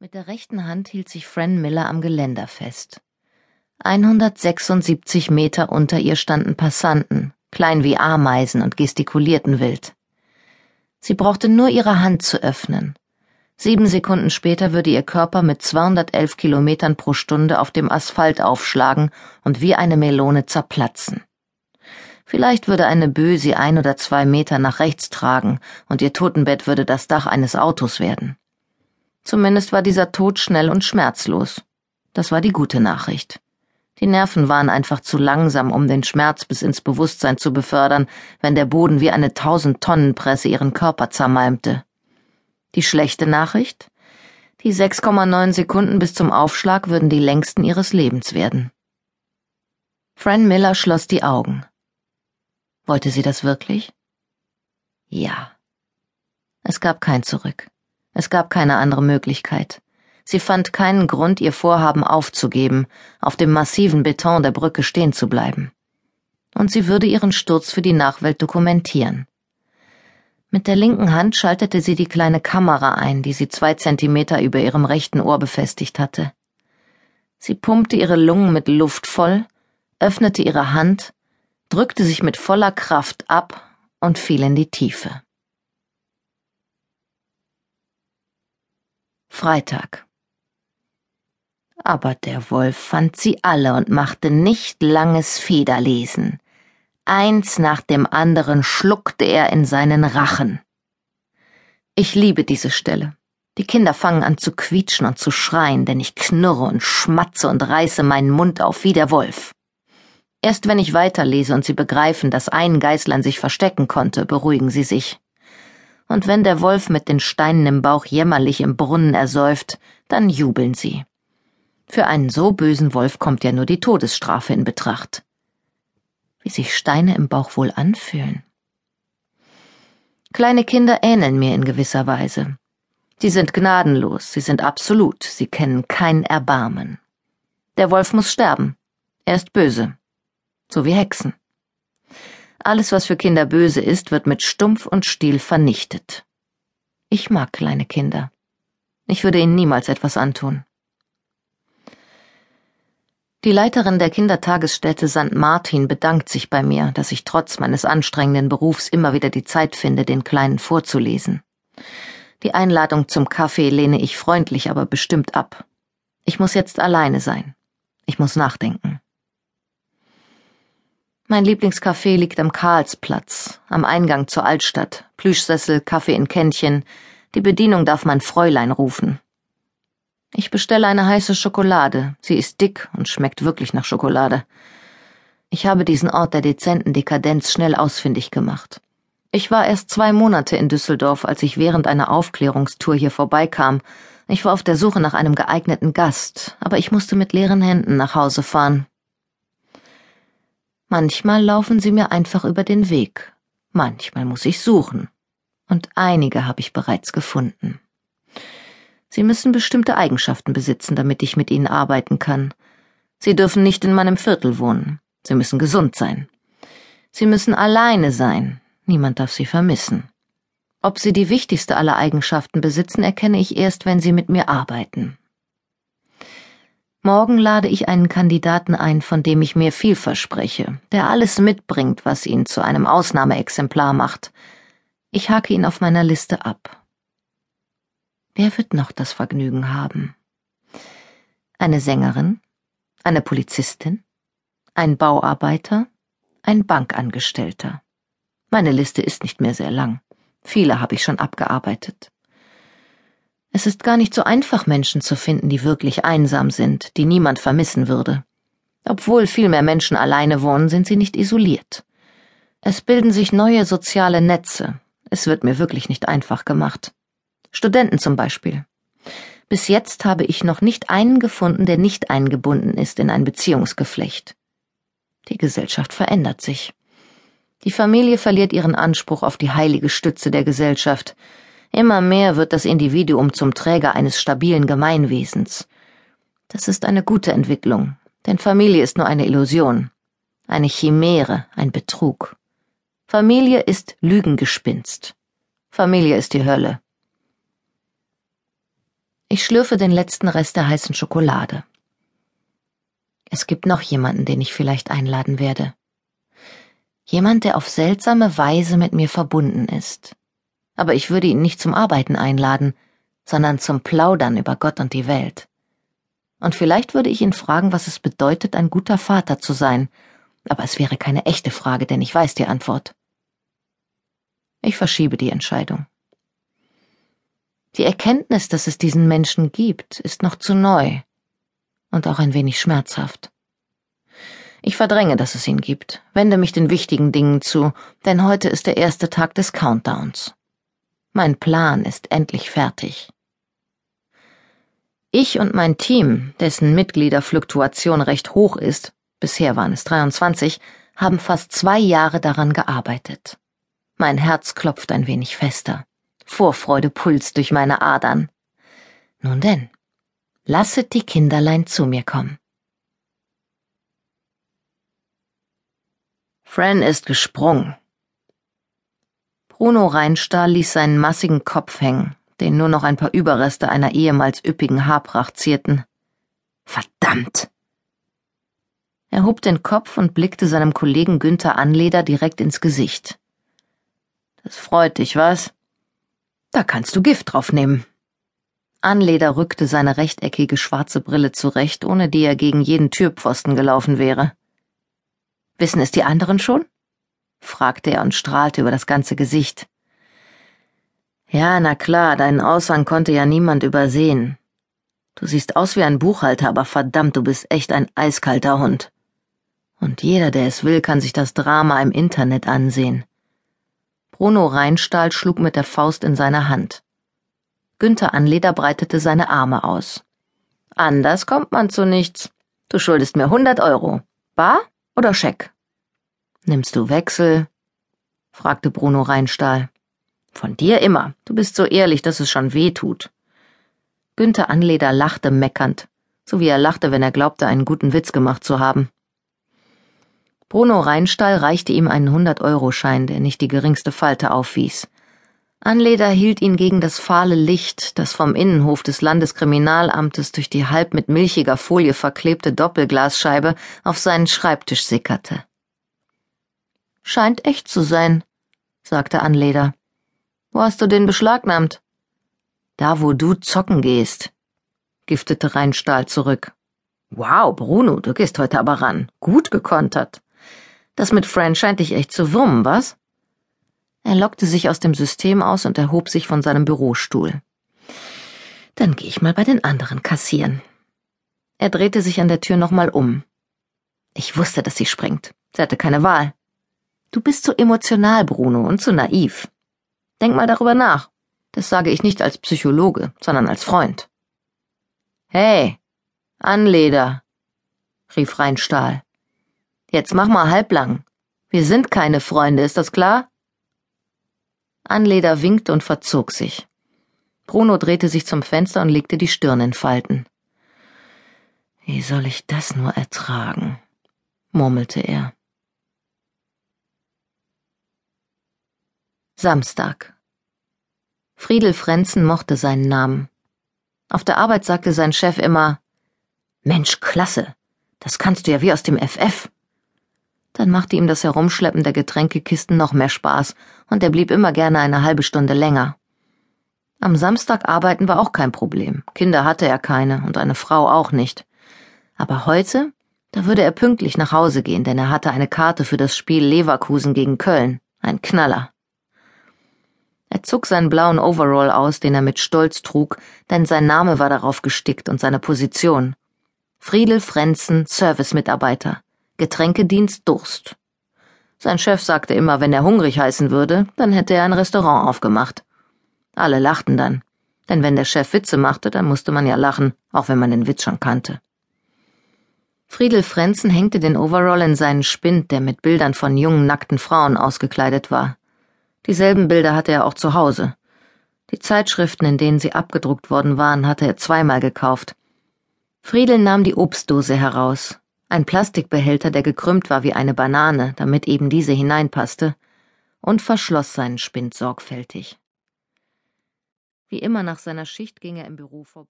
Mit der rechten Hand hielt sich Fran Miller am Geländer fest. 176 Meter unter ihr standen Passanten, klein wie Ameisen und gestikulierten wild. Sie brauchte nur ihre Hand zu öffnen. Sieben Sekunden später würde ihr Körper mit 211 Kilometern pro Stunde auf dem Asphalt aufschlagen und wie eine Melone zerplatzen. Vielleicht würde eine Böe sie ein oder zwei Meter nach rechts tragen und ihr Totenbett würde das Dach eines Autos werden. Zumindest war dieser Tod schnell und schmerzlos. Das war die gute Nachricht. Die Nerven waren einfach zu langsam, um den Schmerz bis ins Bewusstsein zu befördern, wenn der Boden wie eine Tausend-Tonnen-Presse ihren Körper zermalmte. Die schlechte Nachricht? Die 6,9 Sekunden bis zum Aufschlag würden die längsten ihres Lebens werden. Fran Miller schloss die Augen. Wollte sie das wirklich? Ja. Es gab kein Zurück. Es gab keine andere Möglichkeit. Sie fand keinen Grund, ihr Vorhaben aufzugeben, auf dem massiven Beton der Brücke stehen zu bleiben. Und sie würde ihren Sturz für die Nachwelt dokumentieren. Mit der linken Hand schaltete sie die kleine Kamera ein, die sie zwei Zentimeter über ihrem rechten Ohr befestigt hatte. Sie pumpte ihre Lungen mit Luft voll, öffnete ihre Hand, drückte sich mit voller Kraft ab und fiel in die Tiefe. Freitag. Aber der Wolf fand sie alle und machte nicht langes Federlesen. Eins nach dem anderen schluckte er in seinen Rachen. Ich liebe diese Stelle. Die Kinder fangen an zu quietschen und zu schreien, denn ich knurre und schmatze und reiße meinen Mund auf wie der Wolf. Erst wenn ich weiterlese und sie begreifen, dass ein Geißlein sich verstecken konnte, beruhigen sie sich und wenn der Wolf mit den Steinen im Bauch jämmerlich im Brunnen ersäuft, dann jubeln sie. Für einen so bösen Wolf kommt ja nur die Todesstrafe in Betracht. Wie sich Steine im Bauch wohl anfühlen. Kleine Kinder ähneln mir in gewisser Weise. Sie sind gnadenlos, sie sind absolut, sie kennen kein Erbarmen. Der Wolf muss sterben. Er ist böse. So wie Hexen. Alles, was für Kinder böse ist, wird mit Stumpf und Stiel vernichtet. Ich mag kleine Kinder. Ich würde ihnen niemals etwas antun. Die Leiterin der Kindertagesstätte St. Martin bedankt sich bei mir, dass ich trotz meines anstrengenden Berufs immer wieder die Zeit finde, den Kleinen vorzulesen. Die Einladung zum Kaffee lehne ich freundlich, aber bestimmt ab. Ich muss jetzt alleine sein. Ich muss nachdenken. Mein Lieblingscafé liegt am Karlsplatz, am Eingang zur Altstadt. Plüschsessel, Kaffee in Kännchen. Die Bedienung darf man Fräulein rufen. Ich bestelle eine heiße Schokolade. Sie ist dick und schmeckt wirklich nach Schokolade. Ich habe diesen Ort der dezenten Dekadenz schnell ausfindig gemacht. Ich war erst zwei Monate in Düsseldorf, als ich während einer Aufklärungstour hier vorbeikam. Ich war auf der Suche nach einem geeigneten Gast, aber ich musste mit leeren Händen nach Hause fahren. Manchmal laufen sie mir einfach über den Weg, manchmal muss ich suchen, und einige habe ich bereits gefunden. Sie müssen bestimmte Eigenschaften besitzen, damit ich mit ihnen arbeiten kann. Sie dürfen nicht in meinem Viertel wohnen. Sie müssen gesund sein. Sie müssen alleine sein. Niemand darf sie vermissen. Ob sie die wichtigste aller Eigenschaften besitzen, erkenne ich erst, wenn sie mit mir arbeiten. Morgen lade ich einen Kandidaten ein, von dem ich mir viel verspreche, der alles mitbringt, was ihn zu einem Ausnahmeexemplar macht. Ich hake ihn auf meiner Liste ab. Wer wird noch das Vergnügen haben? Eine Sängerin? Eine Polizistin? Ein Bauarbeiter? Ein Bankangestellter? Meine Liste ist nicht mehr sehr lang. Viele habe ich schon abgearbeitet. Es ist gar nicht so einfach, Menschen zu finden, die wirklich einsam sind, die niemand vermissen würde. Obwohl viel mehr Menschen alleine wohnen, sind sie nicht isoliert. Es bilden sich neue soziale Netze. Es wird mir wirklich nicht einfach gemacht. Studenten zum Beispiel. Bis jetzt habe ich noch nicht einen gefunden, der nicht eingebunden ist in ein Beziehungsgeflecht. Die Gesellschaft verändert sich. Die Familie verliert ihren Anspruch auf die heilige Stütze der Gesellschaft, Immer mehr wird das Individuum zum Träger eines stabilen Gemeinwesens. Das ist eine gute Entwicklung, denn Familie ist nur eine Illusion, eine Chimäre, ein Betrug. Familie ist Lügengespinst. Familie ist die Hölle. Ich schlürfe den letzten Rest der heißen Schokolade. Es gibt noch jemanden, den ich vielleicht einladen werde. Jemand, der auf seltsame Weise mit mir verbunden ist. Aber ich würde ihn nicht zum Arbeiten einladen, sondern zum Plaudern über Gott und die Welt. Und vielleicht würde ich ihn fragen, was es bedeutet, ein guter Vater zu sein, aber es wäre keine echte Frage, denn ich weiß die Antwort. Ich verschiebe die Entscheidung. Die Erkenntnis, dass es diesen Menschen gibt, ist noch zu neu und auch ein wenig schmerzhaft. Ich verdränge, dass es ihn gibt, wende mich den wichtigen Dingen zu, denn heute ist der erste Tag des Countdowns. Mein Plan ist endlich fertig. Ich und mein Team, dessen Mitgliederfluktuation recht hoch ist, bisher waren es 23, haben fast zwei Jahre daran gearbeitet. Mein Herz klopft ein wenig fester. Vorfreude pulst durch meine Adern. Nun denn, lasset die Kinderlein zu mir kommen. Fran ist gesprungen. Bruno Reinstahl ließ seinen massigen Kopf hängen, den nur noch ein paar Überreste einer ehemals üppigen Haarpracht zierten. Verdammt! Er hob den Kopf und blickte seinem Kollegen Günther Anleder direkt ins Gesicht. Das freut dich, was? Da kannst du Gift drauf nehmen. Anleder rückte seine rechteckige schwarze Brille zurecht, ohne die er gegen jeden Türpfosten gelaufen wäre. Wissen es die anderen schon? Fragte er und strahlte über das ganze Gesicht. Ja, na klar, deinen Aushang konnte ja niemand übersehen. Du siehst aus wie ein Buchhalter, aber verdammt, du bist echt ein eiskalter Hund. Und jeder, der es will, kann sich das Drama im Internet ansehen. Bruno Reinstahl schlug mit der Faust in seine Hand. Günther Anleder breitete seine Arme aus. Anders kommt man zu nichts. Du schuldest mir hundert Euro. Bar oder Scheck? Nimmst du Wechsel? fragte Bruno Reinstahl. Von dir immer. Du bist so ehrlich, dass es schon weh tut. Günther Anleder lachte meckernd, so wie er lachte, wenn er glaubte, einen guten Witz gemacht zu haben. Bruno Reinstall reichte ihm einen Hundert-Euro-Schein, der nicht die geringste Falte aufwies. Anleder hielt ihn gegen das fahle Licht, das vom Innenhof des Landeskriminalamtes durch die halb mit milchiger Folie verklebte Doppelglasscheibe auf seinen Schreibtisch sickerte. Scheint echt zu sein, sagte Anleder. Wo hast du den beschlagnahmt? Da, wo du zocken gehst, giftete Reinstahl zurück. Wow, Bruno, du gehst heute aber ran. Gut gekontert. Das mit Fran scheint dich echt zu wurmen, was? Er lockte sich aus dem System aus und erhob sich von seinem Bürostuhl. Dann geh ich mal bei den anderen kassieren. Er drehte sich an der Tür nochmal um. Ich wusste, dass sie springt. Sie hatte keine Wahl. Du bist zu emotional, Bruno, und zu naiv. Denk mal darüber nach. Das sage ich nicht als Psychologe, sondern als Freund. Hey, Anleder, rief Reinstahl. Jetzt mach mal halblang. Wir sind keine Freunde, ist das klar? Anleder winkte und verzog sich. Bruno drehte sich zum Fenster und legte die Stirn in Falten. Wie soll ich das nur ertragen? murmelte er. Samstag. Friedel Frenzen mochte seinen Namen. Auf der Arbeit sagte sein Chef immer Mensch, klasse. Das kannst du ja wie aus dem FF. Dann machte ihm das Herumschleppen der Getränkekisten noch mehr Spaß, und er blieb immer gerne eine halbe Stunde länger. Am Samstag arbeiten war auch kein Problem. Kinder hatte er keine und eine Frau auch nicht. Aber heute, da würde er pünktlich nach Hause gehen, denn er hatte eine Karte für das Spiel Leverkusen gegen Köln. Ein Knaller. Er zog seinen blauen Overall aus, den er mit Stolz trug, denn sein Name war darauf gestickt und seine Position. Friedel Frenzen, Servicemitarbeiter. Getränkedienst Durst. Sein Chef sagte immer, wenn er hungrig heißen würde, dann hätte er ein Restaurant aufgemacht. Alle lachten dann, denn wenn der Chef Witze machte, dann musste man ja lachen, auch wenn man den Witz schon kannte. Friedel Frenzen hängte den Overall in seinen Spind, der mit Bildern von jungen, nackten Frauen ausgekleidet war. Dieselben Bilder hatte er auch zu Hause. Die Zeitschriften, in denen sie abgedruckt worden waren, hatte er zweimal gekauft. Friedel nahm die Obstdose heraus, ein Plastikbehälter, der gekrümmt war wie eine Banane, damit eben diese hineinpasste, und verschloss seinen Spind sorgfältig. Wie immer nach seiner Schicht ging er im Büro vorbei.